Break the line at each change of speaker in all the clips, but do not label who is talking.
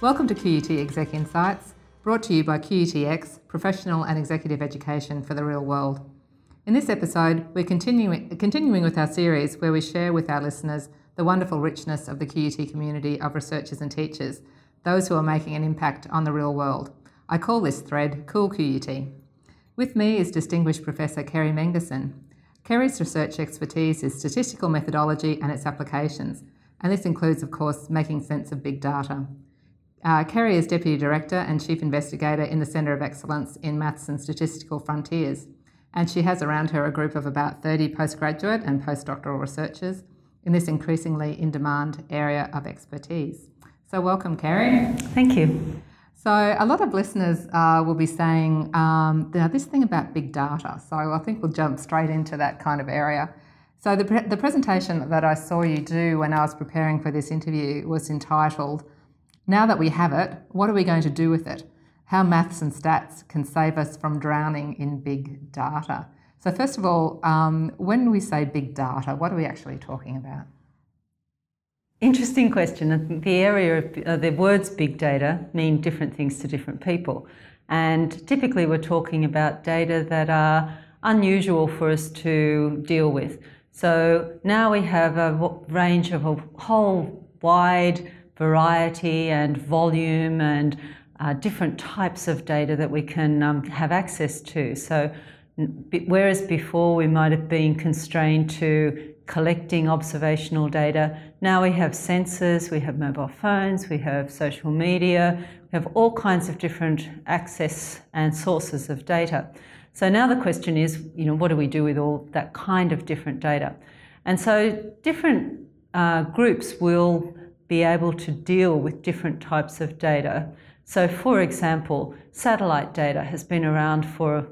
Welcome to QUT Exec Insights, brought to you by QUTX, Professional and Executive Education for the Real World. In this episode, we're continuing, continuing with our series where we share with our listeners the wonderful richness of the QUT community of researchers and teachers, those who are making an impact on the real world. I call this thread Cool QUT. With me is distinguished Professor Kerry Mengersen. Kerry's research expertise is statistical methodology and its applications, and this includes, of course, making sense of big data. Uh, Kerry is Deputy Director and Chief Investigator in the Centre of Excellence in Maths and Statistical Frontiers, and she has around her a group of about 30 postgraduate and postdoctoral researchers in this increasingly in demand area of expertise. So, welcome, Kerry.
Thank you.
So, a lot of listeners uh, will be saying um, this thing about big data. So, I think we'll jump straight into that kind of area. So, the, pre- the presentation that I saw you do when I was preparing for this interview was entitled now that we have it, what are we going to do with it? How maths and stats can save us from drowning in big data. So, first of all, um, when we say big data, what are we actually talking about?
Interesting question. The area of uh, the words big data mean different things to different people. And typically, we're talking about data that are unusual for us to deal with. So now we have a range of a whole wide variety and volume and uh, different types of data that we can um, have access to. So, whereas before we might have been constrained to collecting observational data, now we have sensors, we have mobile phones, we have social media, we have all kinds of different access and sources of data. So now the question is, you know, what do we do with all that kind of different data? And so different uh, groups will be able to deal with different types of data. So, for example, satellite data has been around for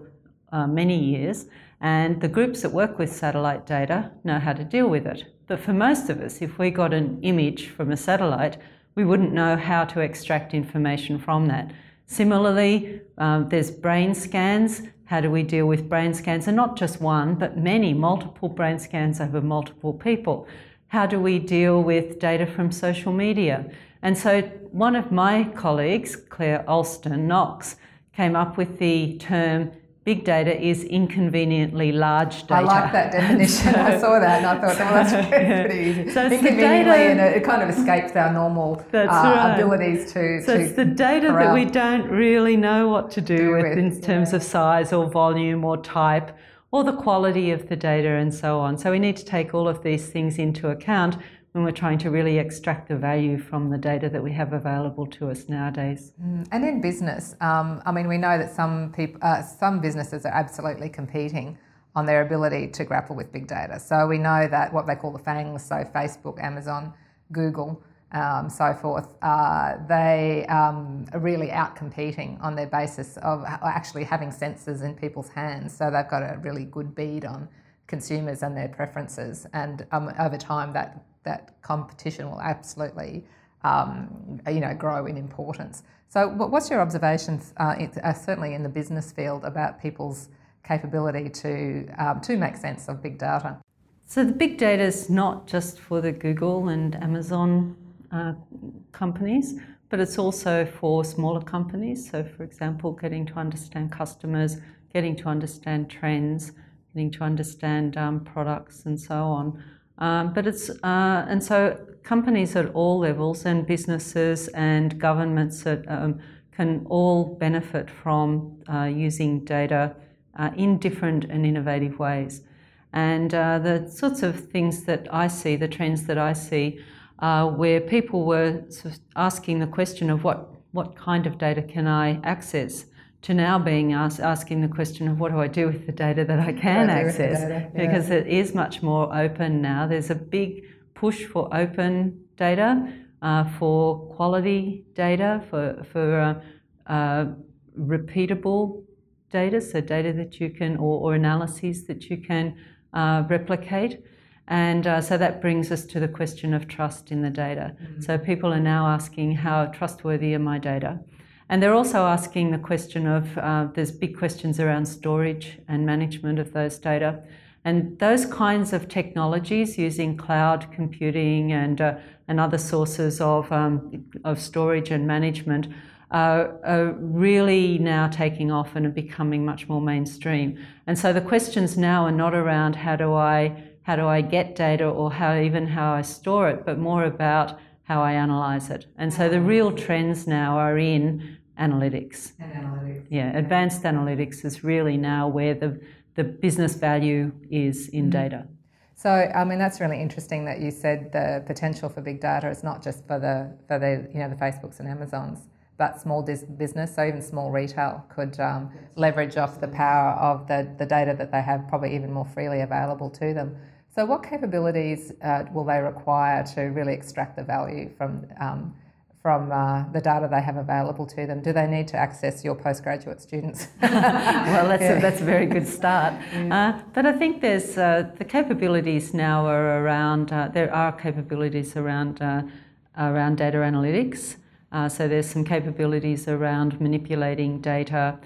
uh, many years, and the groups that work with satellite data know how to deal with it. But for most of us, if we got an image from a satellite, we wouldn't know how to extract information from that. Similarly, um, there's brain scans. How do we deal with brain scans? And not just one, but many, multiple brain scans over multiple people. How do we deal with data from social media? And so one of my colleagues, Claire Alston Knox, came up with the term big data is inconveniently large data. I
like that definition. so, I saw that and I thought, well, that's pretty easy. So inconveniently, and it kind of escapes our normal uh, right. abilities to.
So
to
it's the data that we don't really know what to do, do with, with, in terms yeah. of size or volume or type or the quality of the data and so on. So we need to take all of these things into account when we're trying to really extract the value from the data that we have available to us nowadays.
Mm. And in business, um, I mean, we know that some people, uh, some businesses are absolutely competing on their ability to grapple with big data. So we know that what they call the FANGs, so Facebook, Amazon, Google, um, so forth, uh, they um, are really out competing on their basis of actually having sensors in people's hands. So they've got a really good bead on consumers and their preferences, and um, over time that that competition will absolutely um, you know grow in importance. So what's your observations, uh, uh, certainly in the business field, about people's capability to um, to make sense of big data?
So the big data is not just for the Google and Amazon uh, companies, but it's also for smaller companies. So, for example, getting to understand customers, getting to understand trends, getting to understand um, products, and so on. Um, but it's uh, and so companies at all levels and businesses and governments that, um, can all benefit from uh, using data uh, in different and innovative ways. And uh, the sorts of things that I see, the trends that I see, uh, where people were sort of asking the question of what, what kind of data can I access, to now being asked, asking the question of what do I do with the data that I can I access, yeah. because it is much more open now. There's a big push for open data, uh, for quality data, for, for uh, uh repeatable data, so data that you can, or, or analyses that you can uh, replicate. And uh, so that brings us to the question of trust in the data. Mm-hmm. So people are now asking, how trustworthy are my data? And they're also asking the question of uh, there's big questions around storage and management of those data. And those kinds of technologies using cloud computing and, uh, and other sources of, um, of storage and management are, are, really now taking off and are becoming much more mainstream. And so the questions now are not around how do I how do I get data or how even how I store it, but more about how I analyze it. And so the real trends now are in analytics.
And analytics.
Yeah, advanced analytics is really now where the, the business value is in mm-hmm. data.
So, I mean, that's really interesting that you said the potential for big data is not just for the for the you know the Facebooks and Amazons, but small business, so even small retail could um, leverage off the power of the, the data that they have, probably even more freely available to them. So, what capabilities uh, will they require to really extract the value from um, from uh, the data they have available to them? Do they need to access your postgraduate students?
well, that's, yeah. a, that's a very good start. Uh, but I think there's uh, the capabilities now are around. Uh, there are capabilities around uh, around data analytics. so there's some capabilities around manipulating data.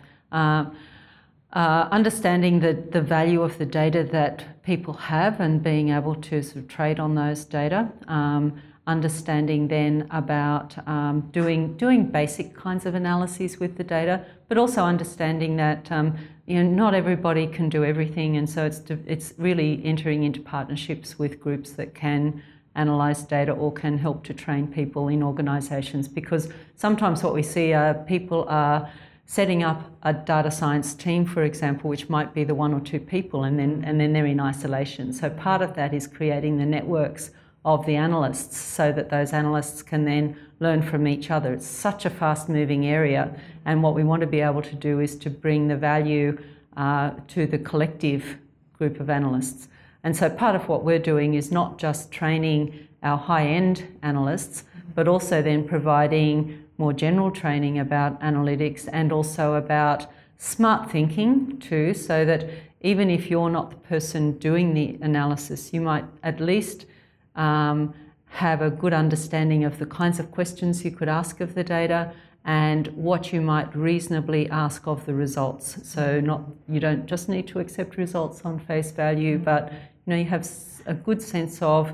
Uh, understanding the, the value of the data that people have and being able to sort of trade on those data. Um, understanding then about um, doing doing basic kinds of analyses with the data, but also understanding that um, you know not everybody can do everything, and so it's it's really entering into partnerships with groups that can analyze data or can help to train people in organisations because sometimes what we see are people are setting up a data science team, for example, which might be the one or two people, and then, and then they're in isolation. So part of that is creating the networks of the analysts so that those analysts can then learn from each other. It's such a fast moving area, and what we want to be able to do is to bring the value uh, to the collective group of analysts. And so part of what we're doing is not just training our high end analysts, but also then providing more general training about analytics and also about smart thinking too, so that even if you're not the person doing the analysis, you might at least um, have a good understanding of the kinds of questions you could ask of the data and what you might reasonably ask of the results. So not you don't just need to accept results on face value, but you know you have a good sense of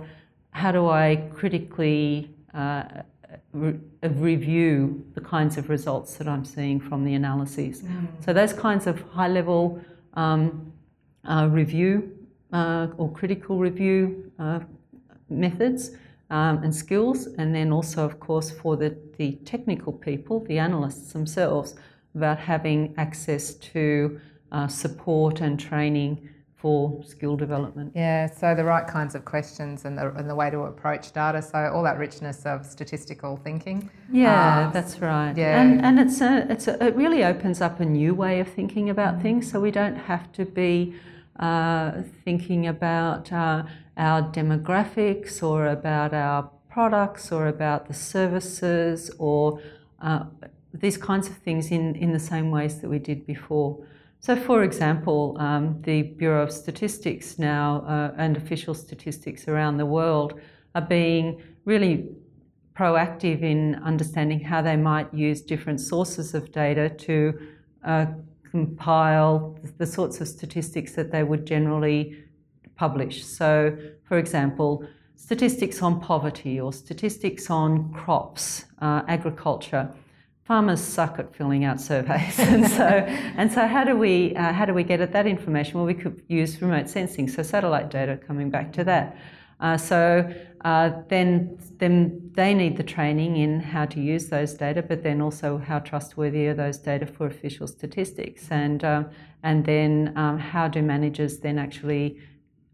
how do I critically uh, re- review the kinds of results that I'm seeing from the analyses. Mm. So those kinds of high level um, uh, review uh, or critical review uh, methods um, and skills, and then also, of course, for the, the technical people, the analysts themselves, about having access to uh, support and training for skill development.
Yeah, so the right kinds of questions and the, and the way to approach data. So all that richness of statistical thinking.
Yeah, um, that's right. Yeah, and, and it's a, it's a, it really opens up a new way of thinking about mm-hmm. things. So we don't have to be uh, thinking about uh, our demographics or about our products or about the services or uh, these kinds of things in, in the same ways that we did before. So, for example, um, the Bureau of Statistics now uh, and official statistics around the world are being really proactive in understanding how they might use different sources of data to uh, compile the sorts of statistics that they would generally publish. So, for example, statistics on poverty or statistics on crops, uh, agriculture farmers suck at filling out surveys, and so and so how do we uh, how do we get at that information? Well, we could use remote sensing, so satellite data coming back to that. Uh, so uh, then then they need the training in how to use those data, but then also how trustworthy are those data for official statistics, and um, and then um, how do managers then actually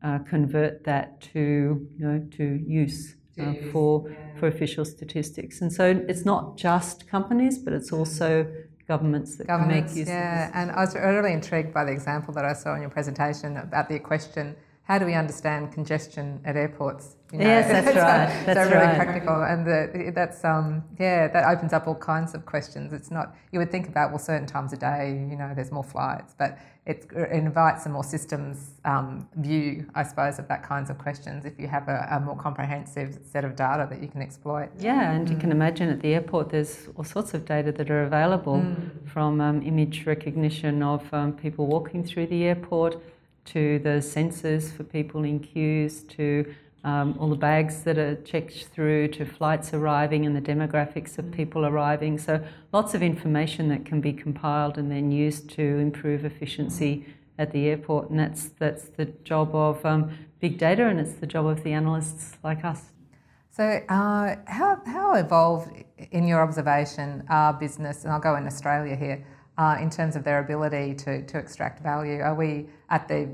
uh, convert that to you know to use uh, for for official statistics. And so it's not just companies, but it's also governments that governments, can make use
yeah.
of
this. And I was really intrigued by the example that I saw in your presentation about the question how do we understand congestion at airports?
You know? Yes, that's right. That's
so really
right.
practical, and the, that's um, yeah, that opens up all kinds of questions. It's not you would think about well, certain times a day, you know, there's more flights, but it, it invites a more systems um, view, I suppose, of that kinds of questions. If you have a, a, more comprehensive set of data that you can exploit.
Yeah, and mm. you can mm. imagine at the airport, there's all sorts of data that are available mm. from um, image recognition of um, people walking through the airport to the sensors for people in queues, to um, all the bags that are checked through, to flights arriving and the demographics of people arriving. So, lots of information that can be compiled and then used to improve efficiency at the airport. And that's, that's the job of um, big data and it's the job of the analysts like us.
So, uh, how, how evolved, in your observation, are business, and I'll go in Australia here, uh, in terms of their ability to, to extract value? Are we at the,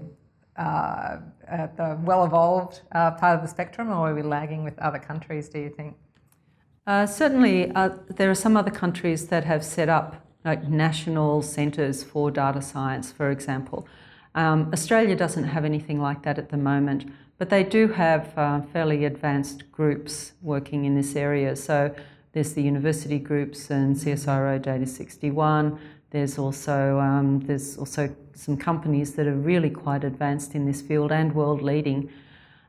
uh, at the well evolved uh, part of the spectrum, or are we lagging with other countries, do you think?
Uh, certainly, uh, there are some other countries that have set up like national centres for data science, for example. Um, Australia doesn't have anything like that at the moment. But they do have uh, fairly advanced groups working in this area. So there's the university groups and CSIRO Data 61. There's also um, there's also some companies that are really quite advanced in this field and world leading.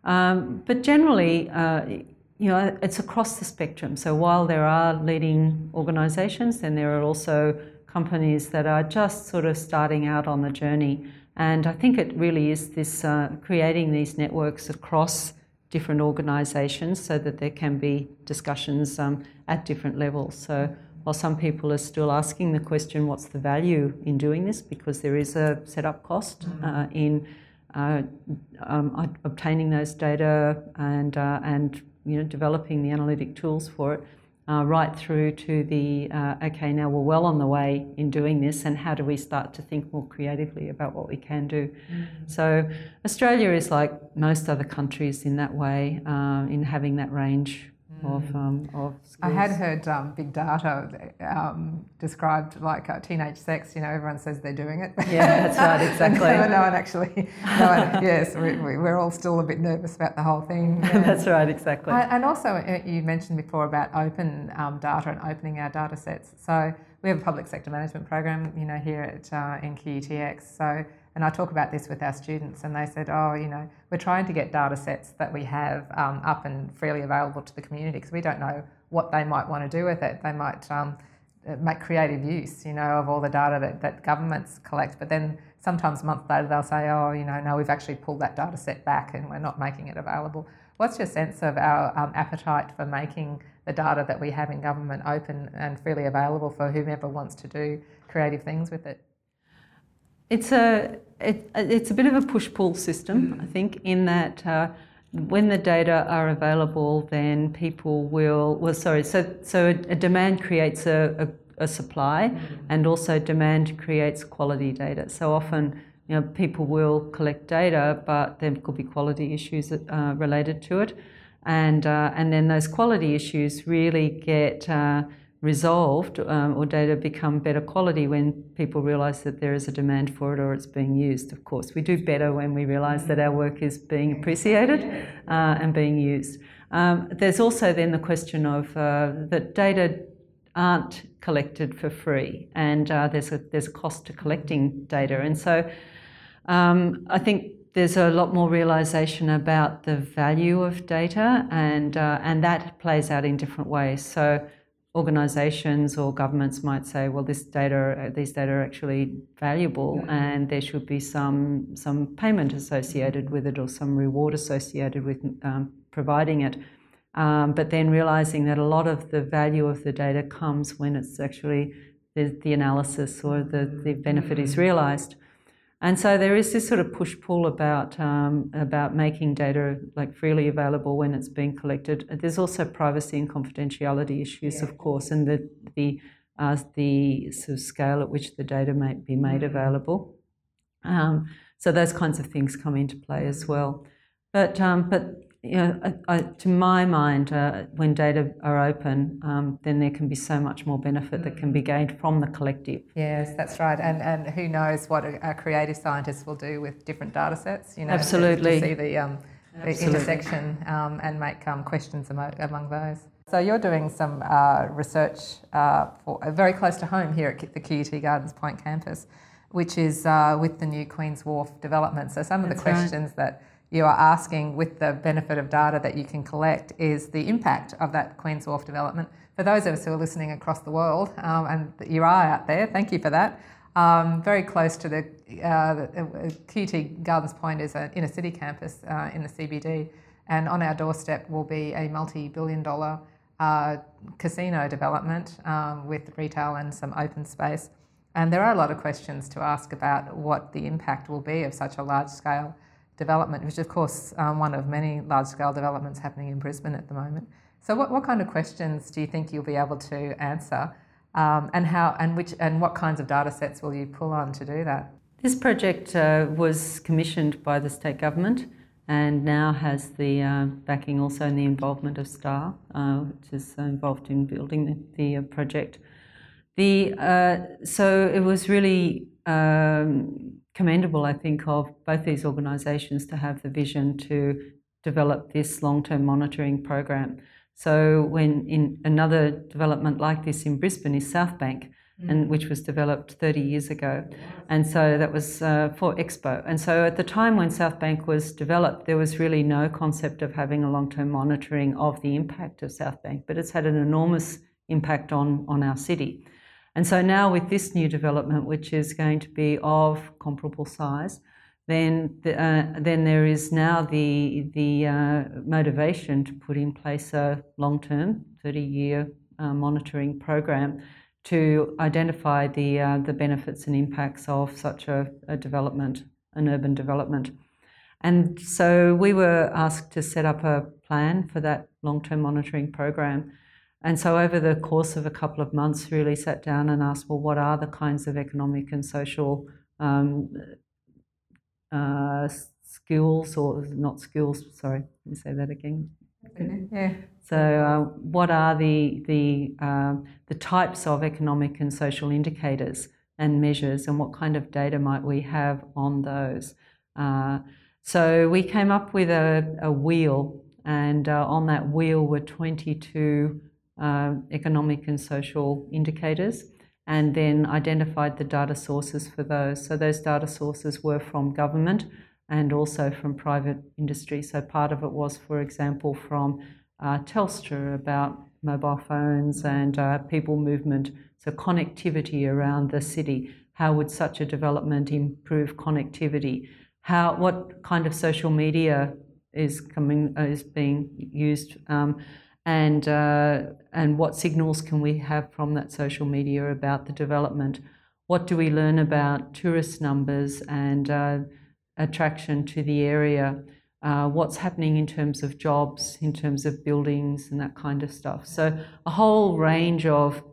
Um, but generally, uh, you know, it's across the spectrum. So while there are leading organisations, then there are also companies that are just sort of starting out on the journey. And I think it really is this uh, creating these networks across different organisations so that there can be discussions um, at different levels. So while some people are still asking the question, what's the value in doing this? Because there is a setup cost mm-hmm. uh, in uh, um, obtaining those data and uh, and you know developing the analytic tools for it uh, right through to the uh, okay, now we're well on the way in doing this, and how do we start to think more creatively about what we can do? Mm-hmm. So, Australia is like most other countries in that way, uh, in having that range of, mm. um, of
I had heard um, big data um, described like uh, teenage sex. You know, everyone says they're doing it.
Yeah, that's right, exactly.
no, no one actually. No one, yes, we, are all still a bit nervous about the whole thing.
Yeah. that's right, exactly.
And also, uh, you mentioned before about open um, data and opening our data sets. So we have a public sector management program, you know, here at uh, in So and I talk about this with our students, and they said, oh, you know, we're trying to get data sets that we have um, up and freely available to the community because we don't know what they might want to do with it. They might um, uh, make creative use, you know, of all the data that, that governments collect. But then sometimes a month later they'll say, oh, you know, no, we've actually pulled that data set back and we're not making it available. What's your sense of our um, appetite for making the data that we have in government open and freely available for whomever wants to do creative things with it?
It's a it, it's a bit of a push pull system, I think, in that uh, when the data are available, then people will well sorry so so a, demand creates a, a, a supply, mm-hmm. and also demand creates quality data. So often. You know, people will collect data, but there could be quality issues uh, related to it, and uh, and then those quality issues really get uh, resolved um, or data become better quality when people realise that there is a demand for it or it's being used. Of course, we do better when we realise that our work is being appreciated uh, and being used. Um, there's also then the question of uh, that data aren't collected for free, and uh, there's a there's a cost to collecting data, and so um, I think there's a lot more realization about the value of data, and uh, and that plays out in different ways. So organizations or governments might say, well, this data, these data are actually valuable, and there should be some some payment associated with it or some reward associated with um, providing it. Um, but then realizing that a lot of the value of the data comes when it's actually the, the analysis or the, the benefit is realized. And so there is this sort of push pull about um, about making data like freely available when it's being collected. There's also privacy and confidentiality issues, yeah. of course, and the the uh, the sort of scale at which the data may be made mm-hmm. available. Um, so those kinds of things come into play as well. But um, but you know, I, I, to my mind, uh, when data are open, um, then there can be so much more benefit that can be gained from the collective.
Yes, that's right. And and who knows what a, a creative scientist will do with different data sets?
You know, Absolutely.
To, to see the, um, the intersection um, and make um, questions among, among those. So you're doing some uh, research uh, for, uh, very close to home here at the QUT Gardens Point campus, which is uh, with the new Queen's Wharf development. So some of that's the questions right. that you are asking with the benefit of data that you can collect is the impact of that Queen's Wharf development. For those of us who are listening across the world, um, and you are out there, thank you for that. Um, very close to the, uh, the QUT Gardens Point is an inner city campus uh, in the CBD, and on our doorstep will be a multi-billion dollar uh, casino development um, with retail and some open space. And there are a lot of questions to ask about what the impact will be of such a large scale development, which, of course, um, one of many large scale developments happening in Brisbane at the moment. So, what, what kind of questions do you think you'll be able to answer? Um, and how and which and what kinds of data sets will you pull on to do that?
This project uh, was commissioned by the state government and now has the uh, backing also and the involvement of STAR, uh, which is involved in building the, the uh, project. The, uh, so it was really um, commendable, I think, of both these organisations to have the vision to develop this long-term monitoring program. So when in another development like this in Brisbane is South Bank, and which was developed 30 years ago. And so that was uh, for Expo. And so at the time when South Bank was developed, there was really no concept of having a long term monitoring of the impact of South Bank, but it's had an enormous impact on, on our city. And so now with this new development, which is going to be of comparable size, then the, uh, then there is now the the uh, motivation to put in place a long term, 30 year uh, monitoring program to identify the, uh, the benefits and impacts of such a, a, development, an urban development. And so we were asked to set up a plan for that long term monitoring program. And so, over the course of a couple of months, really sat down and asked, well, what are the kinds of economic and social um, uh, skills, or not skills, sorry, let me say that again.
Yeah.
So, uh, what are the the um, the types of economic and social indicators and measures, and what kind of data might we have on those? Uh, so, we came up with a, a wheel, and uh, on that wheel were 22 um, economic and social indicators, and then identified the data sources for those. So, those data sources were from government and also from private industry. So part of it was, for example, from uh, Telstra about mobile phones and uh, people movement, so connectivity around the city. How would such a development improve connectivity? How, what kind of social media is coming uh, is being used, um, and uh, and what signals can we have from that social media about the development? What do we learn about tourist numbers and uh, attraction to the area, uh, what's happening in terms of jobs, in terms of buildings, and that kind of stuff. So, a whole range of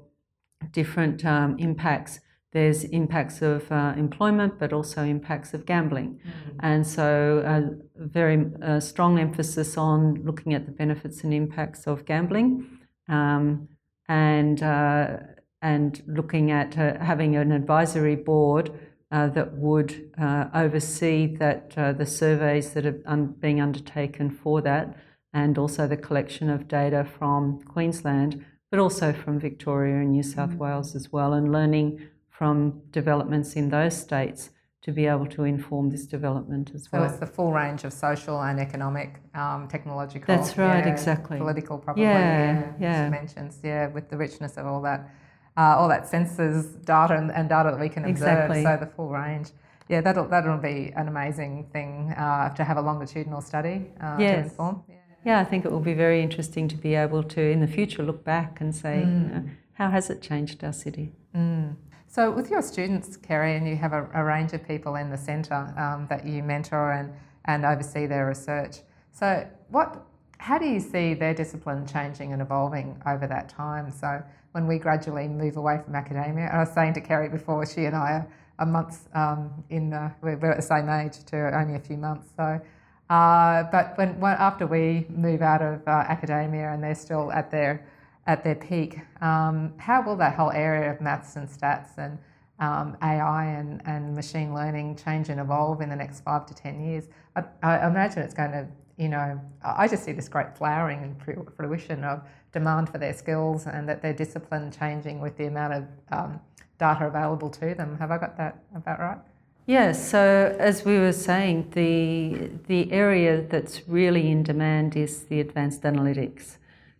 different um, impacts. There's impacts of uh, employment, but also impacts of gambling. Mm. And so, a very uh, strong emphasis on looking at the benefits and impacts of gambling. Um, and uh, and looking at uh, having an advisory board uh, that would uh, oversee that uh, the surveys that are un- being undertaken for that, and also the collection of data from Queensland, but also from Victoria and New South mm-hmm. Wales as well, and learning from developments in those states to be able to inform this development as
well.
So
it's the full range of social and economic, um, technological.
That's right, yeah, exactly.
Political, probably.
Yeah, yeah.
yeah. Dimensions, yeah, with the richness of all that uh, all that census data and, and, data that we can observe.
Exactly.
So the full range. Yeah, that'll that'll be an amazing thing uh, to have a longitudinal study uh,
yes.
to inform.
Yeah. yeah. I think it will be very interesting to be able to in the future look back and say, mm. you know, how has it changed our city?
Mm. So with your students, Kerry, and you have a, a range of people in the centre um, that you mentor and, and oversee their research. So what how do you see their discipline changing and evolving over that time? So when we gradually move away from academia. I was saying to Kerry before, she and I are, a months um, in, we're, we're, at the same age to only a few months. So, uh, but when, when, after we move out of uh, academia and they're still at their at their peak, um, how will that whole area of maths and stats and um, AI and, and machine learning change and evolve in the next five to ten years? I, I imagine it's going to you know, I just see this great flowering and fruition of demand for their skills and that their discipline changing with the amount of um, data available to them. Have I got that about right?
Yes. So as we were saying, the the area that's really in demand is the advanced analytics,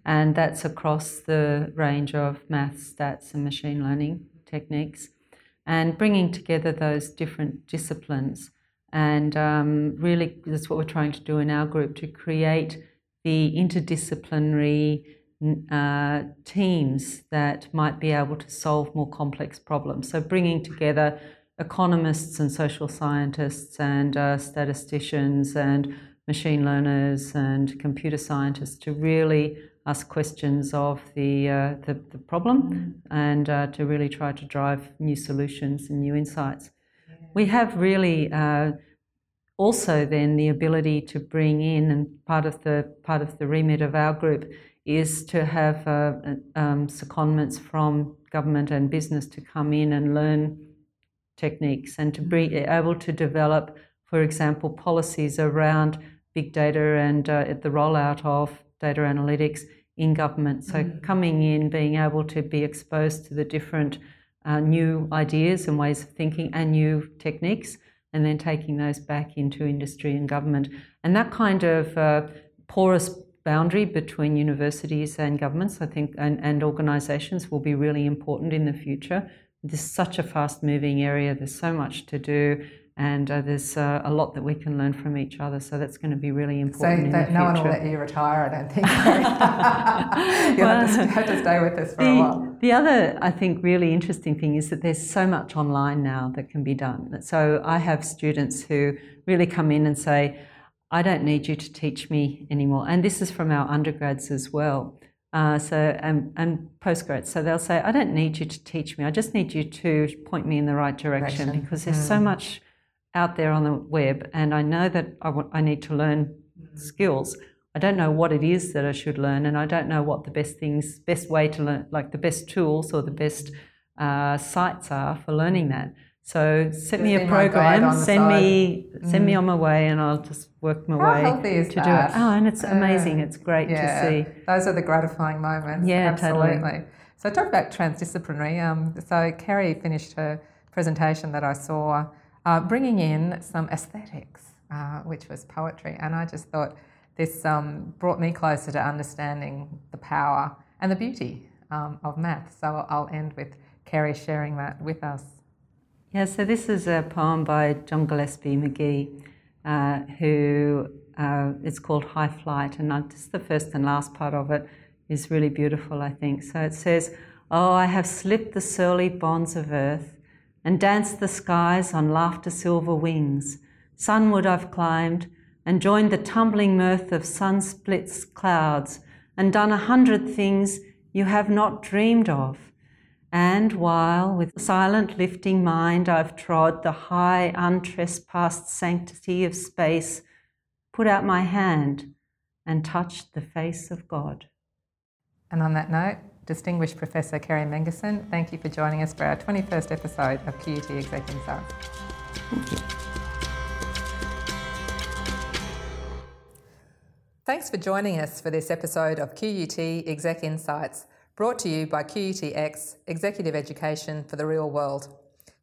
and that's across the range of math, stats, and machine learning techniques. and bringing together those different disciplines. And um, really, that's what we're trying to do in our group to create the interdisciplinary uh, teams that might be able to solve more complex problems. So, bringing together economists and social scientists and uh, statisticians and machine learners and computer scientists to really ask questions of the, uh, the, the, problem and uh, to really try to drive new solutions and new insights. We have really uh, also then the ability to bring in, and part of the part of the remit of our group is to have uh, um, secondments from government and business to come in and learn techniques and to be able to develop, for example, policies around big data and uh, the rollout of data analytics in government. So, mm-hmm. coming in, being able to be exposed to the different uh, new ideas and ways of thinking and new techniques, and then taking those back into industry and government. And that kind of uh, porous boundary between universities and governments, I think, and, and organisations will be really important in the future. This is such a fast moving area, there's so much to do. And uh, there's uh, a lot that we can learn from each other, so that's going to be really important.
So no one will let you retire, I don't think. you well, have, to, have, to, stay with us for
the,
a while.
The other, I think, really interesting thing is that there's so much online now that can be done. So I have students who really come in and say, I don't need you to teach me anymore. And this is from our undergrads as well. Uh, so and, and postgrads. So they'll say, I don't need you to teach me. I just need you to point me in the right direction, direction. because there's mm. so much out there on the web, and I know that I, w- I need to learn mm. skills. I don't know what it is that I should learn, and I don't know what the best things, best way to learn, like the best tools or the best uh, sites are for learning that. So send me a program, send side. me send mm. me on my way, and I'll just work my
How
way
to
that?
do
it. Oh, and it's amazing. It's great
yeah,
to see.
Those are the gratifying moments.
Yeah,
absolutely.
Totally.
So talk about transdisciplinary. Um, so Kerry finished her presentation that I saw uh, bringing in some aesthetics, uh, which was poetry. And I just thought this um, brought me closer to understanding the power and the beauty um, of math. So I'll end with Kerry sharing that with us.
Yeah, so this is a poem by John Gillespie Magee, uh, who uh, it's called High Flight, and just the first and last part of it is really beautiful, I think. So it says, Oh, I have slipped the surly bonds of earth and danced the skies on laughter silver wings. Sunward I've climbed and joined the tumbling mirth of sun splits clouds and done a hundred things you have not dreamed of. And while with silent lifting mind I've trod the high untrespassed sanctity of space, put out my hand and touched the face of God.
And on that note, distinguished Professor Kerry Mengersen, thank you for joining us for our 21st episode of QUT Exec Insights.
Thank you.
Thanks for joining us for this episode of QUT Exec Insights, brought to you by QUTX Executive Education for the Real World.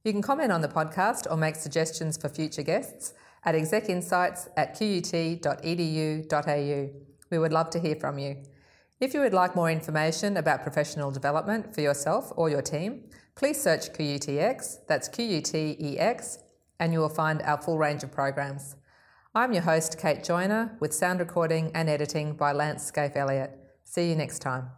You can comment on the podcast or make suggestions for future guests at execinsights at qut.edu.au. We would love to hear from you. If you would like more information about professional development for yourself or your team, please search QUTX, that's QUTEX, and you will find our full range of programs. I'm your host, Kate Joyner, with sound recording and editing by Lance Scaife Elliott. See you next time.